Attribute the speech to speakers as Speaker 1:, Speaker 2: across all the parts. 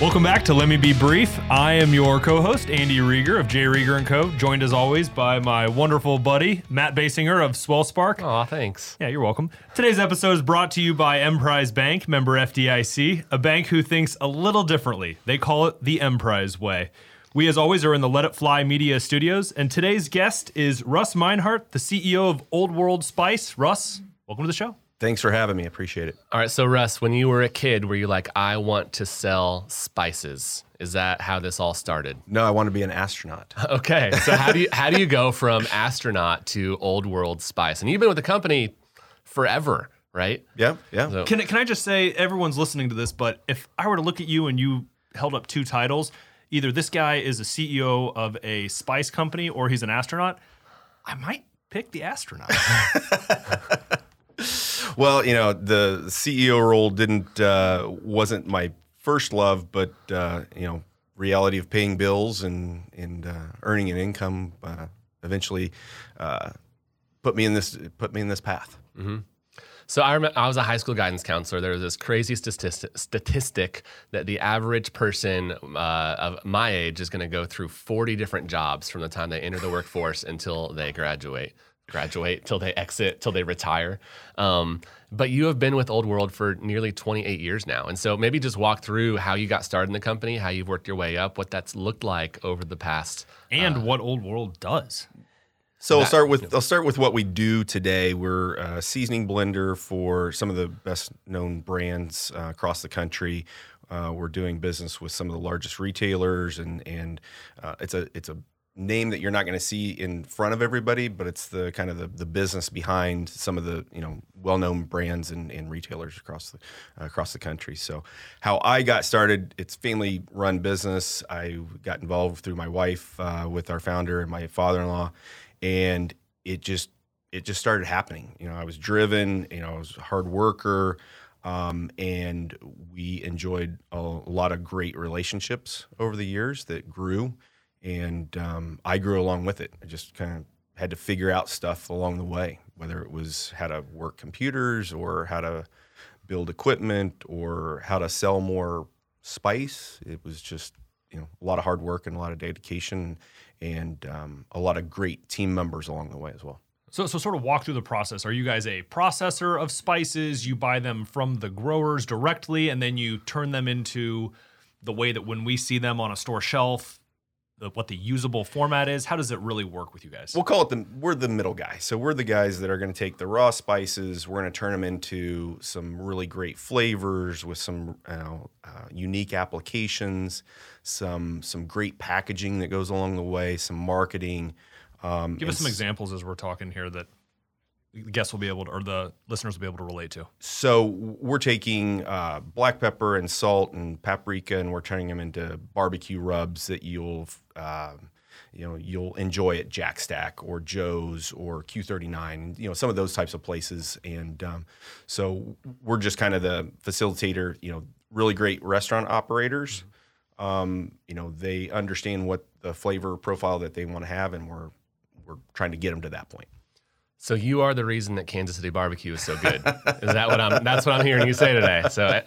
Speaker 1: Welcome back to Let Me Be Brief. I am your co-host Andy Rieger of J Rieger & Co. Joined as always by my wonderful buddy Matt Basinger of Swell Spark.
Speaker 2: Aw, thanks.
Speaker 1: Yeah, you're welcome. Today's episode is brought to you by Emprise Bank, member FDIC, a bank who thinks a little differently. They call it the Emprise way. We, as always, are in the Let It Fly Media Studios, and today's guest is Russ Meinhardt, the CEO of Old World Spice. Russ, welcome to the show.
Speaker 3: Thanks for having me. Appreciate it.
Speaker 2: All right, so Russ, when you were a kid, were you like, I want to sell spices? Is that how this all started?
Speaker 3: No, I want to be an astronaut.
Speaker 2: Okay, so how do you how do you go from astronaut to old world spice? And you've been with the company forever, right?
Speaker 3: Yeah, yeah.
Speaker 2: So-
Speaker 1: Can, can I just say, everyone's listening to this, but if I were to look at you and you held up two titles, either this guy is a CEO of a spice company or he's an astronaut, I might pick the astronaut.
Speaker 3: Well, you know, the CEO role didn't uh, wasn't my first love, but uh, you know, reality of paying bills and and uh, earning an income uh, eventually uh, put me in this put me in this path.
Speaker 2: So I remember I was a high school guidance counselor. There was this crazy statistic, statistic that the average person uh, of my age is going to go through 40 different jobs from the time they enter the workforce until they graduate, graduate till they exit, till they retire. Um, but you have been with Old World for nearly 28 years now, and so maybe just walk through how you got started in the company, how you've worked your way up, what that's looked like over the past.
Speaker 1: and what Old World does.
Speaker 3: So I'll start with I'll start with what we do today. We're a seasoning blender for some of the best known brands uh, across the country. Uh, we're doing business with some of the largest retailers, and and uh, it's a it's a name that you're not going to see in front of everybody, but it's the kind of the, the business behind some of the you know well known brands and, and retailers across the uh, across the country. So how I got started, it's family run business. I got involved through my wife uh, with our founder and my father in law and it just it just started happening. You know, I was driven. You know, I was a hard worker, um, and we enjoyed a, a lot of great relationships over the years that grew, and um, I grew along with it. I just kind of had to figure out stuff along the way, whether it was how to work computers or how to build equipment or how to sell more spice. It was just you know a lot of hard work and a lot of dedication and um, a lot of great team members along the way as well.
Speaker 1: So, so sort of walk through the process. Are you guys a processor of spices? You buy them from the growers directly, and then you turn them into the way that when we see them on a store shelf, the, what the usable format is. How does it really work with you guys?
Speaker 3: We'll call it the we're the middle guy. So we're the guys that are going to take the raw spices. We're going to turn them into some really great flavors with some you know, uh, unique applications, some some great packaging that goes along the way, some marketing. Um,
Speaker 1: Give us some examples as we're talking here that the guests will be able to, or the listeners will be able to relate to.
Speaker 3: So we're taking uh, black pepper and salt and paprika, and we're turning them into barbecue rubs that you'll, uh, you know, you'll enjoy at Jack Stack or Joe's or Q39. You know, some of those types of places. And um, so we're just kind of the facilitator. You know, really great restaurant operators. Um, you know, they understand what the flavor profile that they want to have, and we're we're trying to get them to that point.
Speaker 2: So you are the reason that Kansas City barbecue is so good. is that what I'm? That's what I'm hearing you say today. So, uh,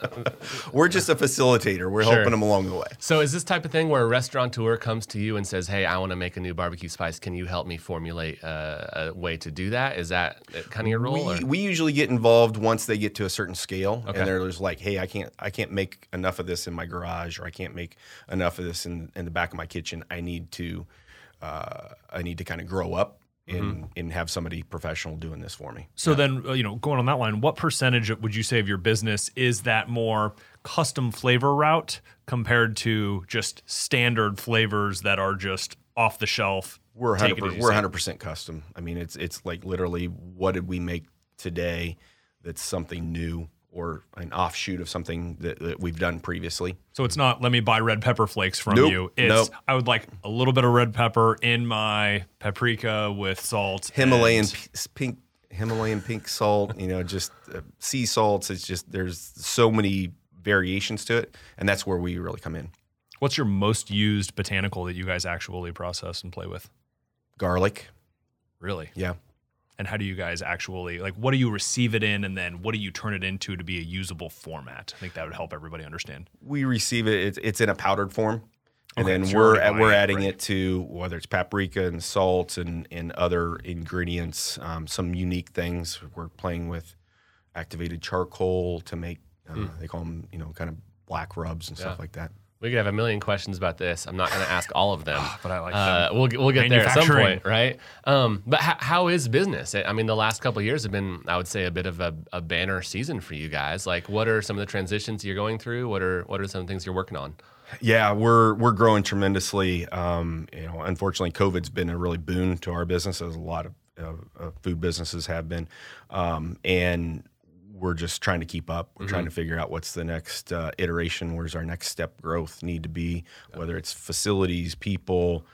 Speaker 3: We're just a facilitator. We're
Speaker 2: Sure.
Speaker 3: helping them along the way.
Speaker 2: so is this type of thing where a restaurateur comes to you and says, "Hey, I want to make a new barbecue spice. Can you help me formulate uh, a way to do that?" Is that kind of your role?
Speaker 3: We, we usually get involved once they get to a certain scale,
Speaker 2: Okay.
Speaker 3: and they're just like, "Hey, I can't, I can't make enough of this in my garage, or I can't make enough of this in, in the back of my kitchen. I need to, uh, I need to kind of grow up
Speaker 2: Mm-hmm.
Speaker 3: and have somebody professional doing this for me."
Speaker 1: So then, uh, you know, going on that line, what percentage would you say of your business is that more custom flavor route compared to just standard flavors that are just off the shelf?
Speaker 3: We're 100
Speaker 1: it as you
Speaker 3: we're
Speaker 1: see it?
Speaker 3: 100 percent custom. I mean, it's it's like literally, what did we make today? That's something new or an offshoot of something that, that we've done previously.
Speaker 1: So it's not let me buy red pepper flakes from
Speaker 3: Nope,
Speaker 1: you. It's
Speaker 3: nope.
Speaker 1: I would like a little bit of red pepper in my paprika with salt.
Speaker 3: Himalayan
Speaker 1: and-
Speaker 3: p- pink Himalayan pink salt, you know, just uh, sea salts. It's just there's so many variations to it, and that's where we really come in.
Speaker 1: What's your most used botanical that you guys actually process and play with?
Speaker 3: Garlic,
Speaker 1: Really?
Speaker 3: yeah,
Speaker 1: and how do you guys actually like what do you receive it in and then what do you turn it into to be a usable format i think that would help everybody understand
Speaker 3: We receive it. It's, it's in a powdered form, and
Speaker 1: Okay,
Speaker 3: then
Speaker 1: so you're
Speaker 3: we're
Speaker 1: already
Speaker 3: we're adding
Speaker 1: right.
Speaker 3: it to whether it's paprika and salt and and other ingredients, um, some unique things. We're playing with activated charcoal to make. Uh, They call them, you know, kind of black rubs and stuff like that.
Speaker 2: We could have a million questions about this. I'm not going to ask all of them,
Speaker 1: but I like
Speaker 2: uh, We'll get- we'll get there at some point, right? Um, but how, how is business? I mean, the last couple of years have been, I would say, a bit of a, a banner season for you guys. Like, what are some of the transitions you're going through? What are what are some things you're working on?
Speaker 3: Yeah, we're we're growing tremendously. Um, you know, unfortunately, COVID's been a really boon to our business, as a lot of uh, uh, food businesses have been, um, and we're just trying to keep up. We're trying to figure out what's the next uh, iteration. Where's our next step growth need to be? Whether it's facilities, people,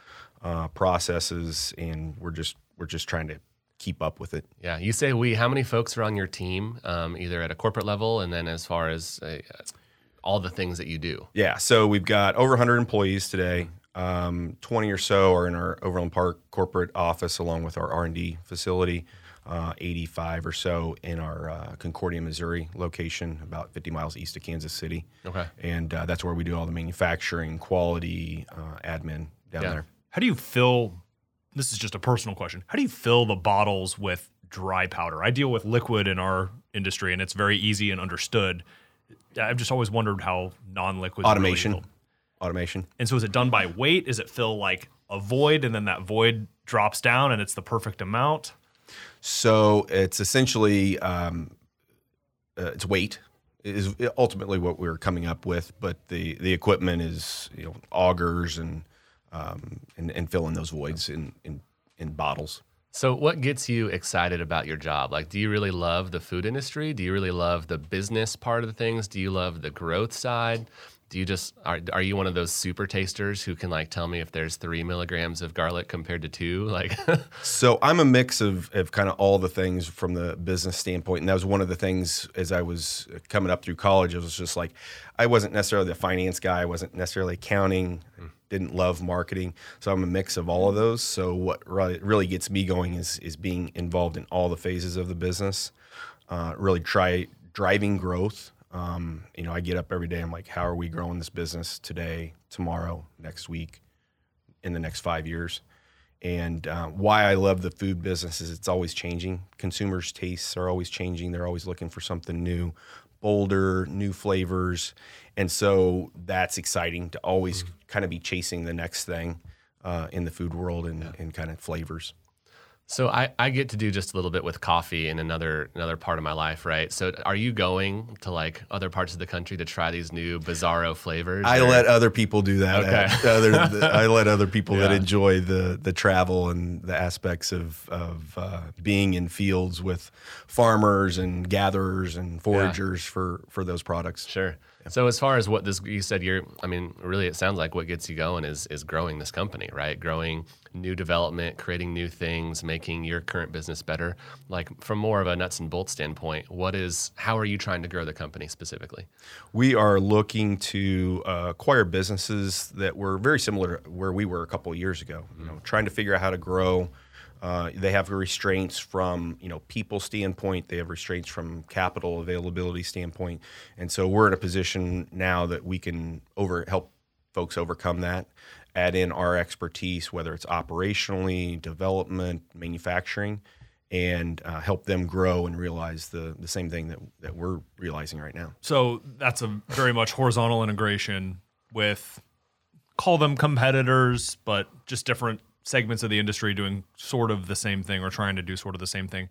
Speaker 3: uh, processes, and we're just we're just trying to keep up with it.
Speaker 2: Yeah, you say we. How many folks are on your team, um, either at a corporate level and then as far as uh, all the things that you do?
Speaker 3: Yeah, so we've got over 100 employees today. Um, 20 or so are in our Overland Park corporate office, along with our R&D facility. Uh, 85 or so in our uh, Concordia, Missouri location, about 50 miles east of Kansas City.
Speaker 2: Okay.
Speaker 3: And uh, that's where we do all the manufacturing, quality, uh, admin down
Speaker 2: Yeah.
Speaker 3: there.
Speaker 1: how do you fill this is just a personal question how do you fill the bottles with dry powder i deal with liquid in our industry and it's very easy and understood i've just always wondered how non-liquid
Speaker 3: Automation. Automation.
Speaker 1: and so is it done by weight is it fill like a void and then that void drops down and it's the perfect amount
Speaker 3: So it's essentially um, uh, it's weight is ultimately what we're coming up with, but the the equipment is you know augers and um, and, and filling those voids in in, in bottles.
Speaker 2: So, what gets you excited about your job? Like, do you really love the food industry? Do you really love the business part of the things? Do you love the growth side? Do you just are, are you one of those super tasters who can like tell me if there's three milligrams of garlic compared to two? Like,
Speaker 3: So I'm a mix of, of kind of all the things from the business standpoint, and that was one of the things as I was coming up through college. It was just like I wasn't necessarily the finance guy, I wasn't necessarily accounting, didn't love marketing. So I'm a mix of all of those. So what really, really gets me going is is being involved in all the phases of the business. Uh, really try driving growth. Um, you know, I get up every day. I'm like, how are we growing this business today, tomorrow, next week, in the next five years? And uh, why I love the food business is it's always changing. Consumers' tastes are always changing. They're always looking for something new, bolder, new flavors. And so that's exciting to always kind of be chasing the next thing uh, in the food world and, and kind of flavors.
Speaker 2: So I, I get to do just a little bit with coffee in another another part of my life, right? So, are you going to like other parts of the country to try these new bizarro flavors?
Speaker 3: I
Speaker 2: or-
Speaker 3: let other people do that.
Speaker 2: Okay.
Speaker 3: Other, I let other people that enjoy the the travel and the aspects of of uh, being in fields with farmers and gatherers and foragers for for those products.
Speaker 2: Sure. So as far as what this you said you're I mean really it sounds like what gets you going is is growing this company, right? Growing new development, creating new things, making your current business better. Like from more of a nuts and bolts standpoint, what is how are you trying to grow the company specifically?
Speaker 3: We are looking to uh, acquire businesses that were very similar to where we were a couple of years ago. You know, trying to figure out how to grow. Uh, they have restraints from you know people standpoint. They have restraints from capital availability standpoint, and so we're in a position now that we can over help folks overcome that. Add in our expertise, whether it's operationally, development, manufacturing, and uh, help them grow and realize the the same thing that that we're realizing right now.
Speaker 1: So that's a very much horizontal integration with call them competitors, but just different segments of the industry doing sort of the same thing or trying to do sort of the same thing.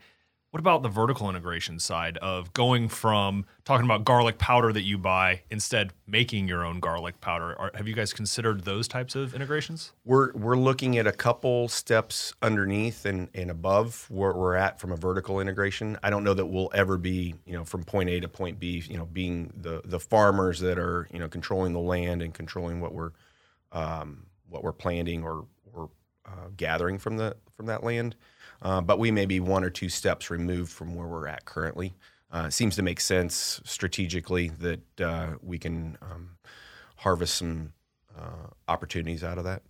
Speaker 1: What about the vertical integration side of going from talking about garlic powder that you buy instead making your own garlic powder? Are, have you guys considered those types of integrations?
Speaker 3: We're we're looking at a couple steps underneath and, and above where we're at from a vertical integration. I don't know that we'll ever be, you know, from point A to point B, you know, being the the farmers that are, you know, controlling the land and controlling what we're um, what we're planting or or uh, gathering from the from that land. Uh, but we may be one or two steps removed from where we're at currently. Uh, it seems to make sense strategically that uh, we can um, harvest some uh, opportunities out of that.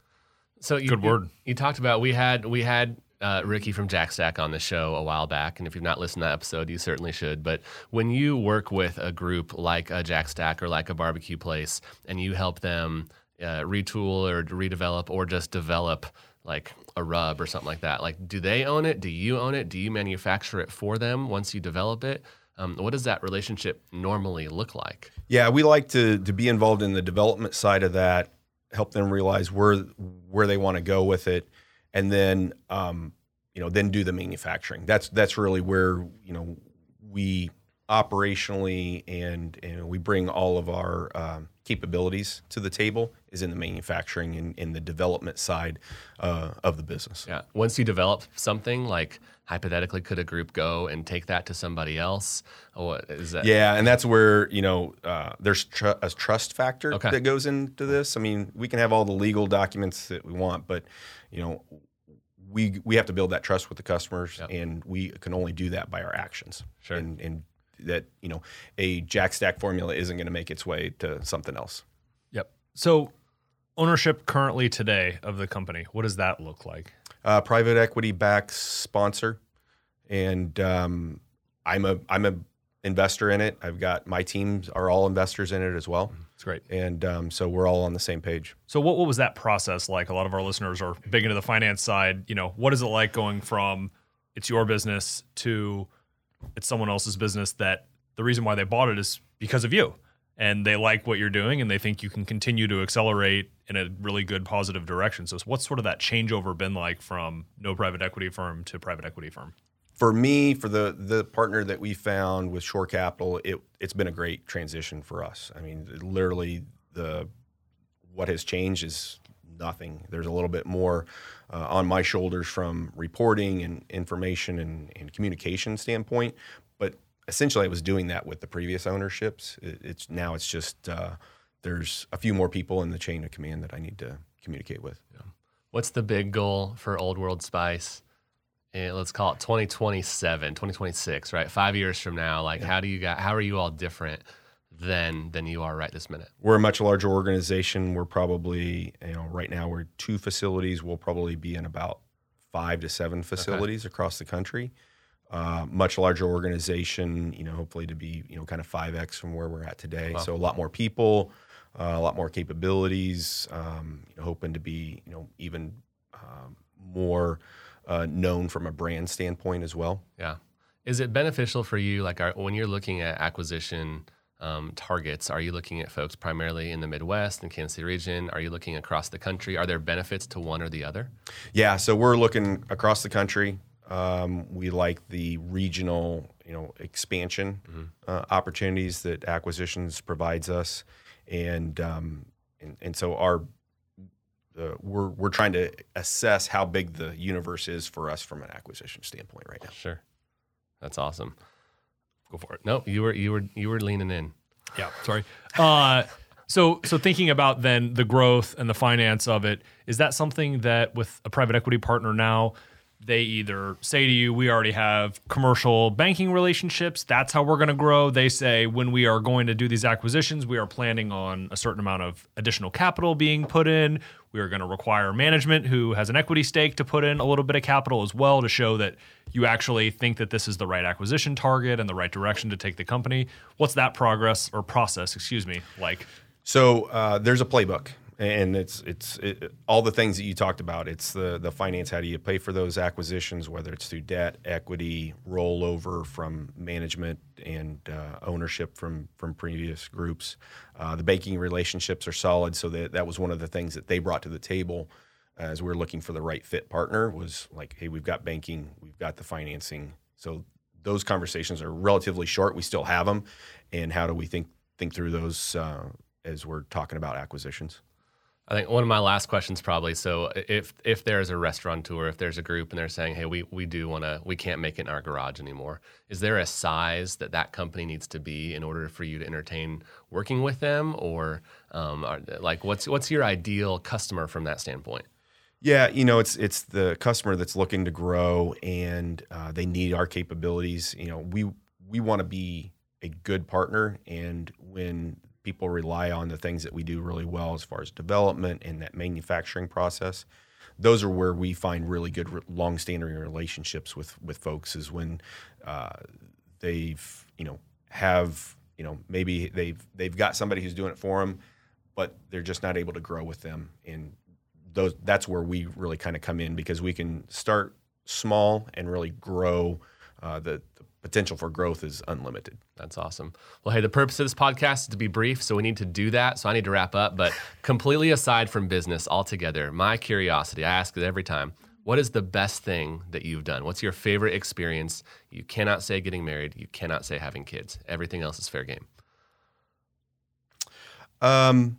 Speaker 2: So you,
Speaker 1: Good
Speaker 2: you-
Speaker 1: word.
Speaker 2: You, talked about we had we had uh, Ricky from Jack Stack on the show a while back, and if you've not listened to that episode, you certainly should. But when you work with a group like a Jack Stack or like a barbecue place, and you help them uh, retool or redevelop or just develop like a rub or something like that, like do they own it? Do you own it? Do you manufacture it for them once you develop it? Um, what does that relationship normally look like?
Speaker 3: Yeah, we like to to be involved in the development side of that, help them realize where where they want to go with it, and then um, you know then do the manufacturing. That's that's really where you know we operationally and and we bring all of our um, capabilities to the table is in the manufacturing and in the development side uh, of the business.
Speaker 2: Yeah. Once you develop something, like hypothetically, could a group go and take that to somebody else? Or what is that?
Speaker 3: Yeah, and that's where you know uh, there's tr- a trust factor
Speaker 2: Okay.
Speaker 3: that goes into this. I mean, we can have all the legal documents that we want, but you know. We, we have to build that trust with the customers,
Speaker 2: Yep.
Speaker 3: and we can only do that by our actions.
Speaker 2: Sure.
Speaker 3: And, and that you know, a Jack Stack formula isn't going to make its way to something else.
Speaker 1: Yep. So, ownership currently today of the company, what does that look like?
Speaker 3: uh, private equity backed sponsor, and um, I'm a I'm a investor in it. I've got my teams are all investors in it as well,
Speaker 1: It's great.
Speaker 3: and um, so we're all on the same page.
Speaker 1: So, what, what was that process like? A lot of our listeners are big into the finance side. You know, what is it like going from it's your business to it's someone else's business that the reason why they bought it is because of you and they like what you're doing and they think you can continue to accelerate in a really good positive direction. So, what's sort of that changeover been like from no private equity firm to private equity firm?
Speaker 3: For me, for the the partner that we found with Shore Capital, it it's been a great transition for us. I mean, literally the what has changed is nothing. There's a little bit more uh, on my shoulders from reporting and information and, and communication standpoint, but essentially I was doing that with the previous ownerships. It, it's now it's just uh, there's a few more people in the chain of command that I need to communicate with.
Speaker 2: What's the big goal for Old World Spice? Eh, let's call it 2027, 2026, right? Five years from now, like how do you got? How are you all different than than you are right this minute?
Speaker 3: We're a much larger organization. We're probably, you know, right now we're two facilities. We'll probably be in about five to seven facilities across the country. Uh, much larger organization, you know, hopefully to be, you know, kind of 5X from where we're at today. So a lot more people, uh, a lot more capabilities, um, you know, hoping to be, you know, even um, more uh, known from a brand standpoint as well.
Speaker 2: Yeah. Is it beneficial for you, like are, when you're looking at acquisition um, targets? Are you looking at folks primarily in the Midwest and Kansas City region? Are you looking across the country? Are there benefits to one or the other?
Speaker 3: Yeah, so we're looking across the country. Um, we like the regional, you know, expansion uh, opportunities that acquisitions provides us, and um, and, and so our uh, we're we're trying to assess how big the universe is for us from an acquisition standpoint right now.
Speaker 2: Sure. That's awesome.
Speaker 1: Go for it.
Speaker 2: No, you were you were you were leaning in.
Speaker 1: Yeah, sorry. Uh, so, so thinking about then the growth and the finance of it, is that something that with a private equity partner now, they either say to you, "We already have commercial banking relationships. That's how we're going to grow." They say, "When we are going to do these acquisitions, we are planning on a certain amount of additional capital being put in. We are going to require management who has an equity stake to put in a little bit of capital as well to show that you actually think that this is the right acquisition target and the right direction to take the company." What's that progress or process, excuse me, like?
Speaker 3: So uh, there's a playbook, and it's it's it, all the things that you talked about. It's the the finance. How do you pay for those acquisitions? Whether it's through debt, equity, rollover from management and uh, ownership from from previous groups. Uh, the banking relationships are solid. So that that was one of the things that they brought to the table as we are looking for the right fit partner. Was like, hey, we've got banking, we've got the financing. So those conversations are relatively short. We still have them, and how do we think think through those? Uh, as we're talking about acquisitions.
Speaker 2: I think one of my last questions probably. So if if there's a restaurateur, if there's a group and they're saying, "Hey, we we do want to, we can't make it in our garage anymore," is there a size that that company needs to be in order for you to entertain working with them, or um, are, like what's what's your ideal customer from that standpoint?
Speaker 3: Yeah, you know, it's it's the customer that's looking to grow and uh, they need our capabilities. You know, we we want to be a good partner, and when people rely on the things that we do really well as far as development and that manufacturing process, those are where we find really good, long-standing relationships with with folks. Is when uh, they've you know have you know maybe they've they've got somebody who's doing it for them, but they're just not able to grow with them. And those that's where we really kind of come in because we can start small and really grow. Uh, the, the potential for growth is unlimited.
Speaker 2: That's awesome. Well, hey, the purpose of this podcast is to be brief, so we need to do that. So I need to wrap up. But completely aside from business altogether, my curiosity, I ask it every time. What is the best thing that you've done? What's your favorite experience? You cannot say getting married. You cannot say having kids. Everything else is fair game.
Speaker 3: Um,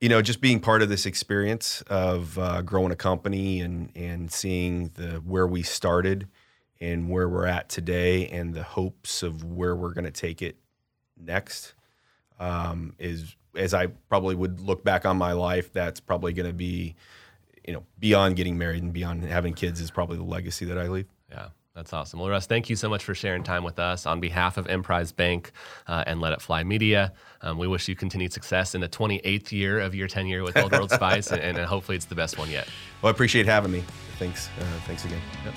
Speaker 3: you know, just being part of this experience of uh, growing a company and and seeing the where we started and where we're at today and the hopes of where we're going to take it next um, is as I probably would look back on my life, that's probably going to be, you know, beyond getting married and beyond having kids is probably the legacy that I leave.
Speaker 2: Yeah. That's awesome. Well, Russ, thank you so much for sharing time with us on behalf of Emprise Bank uh, and Let It Fly Media. Um, we wish you continued success in the 28th year of your tenure with Old World Spice, and, and, hopefully it's the best one yet.
Speaker 3: Well, I appreciate having me. Thanks. Uh, thanks again. Yep.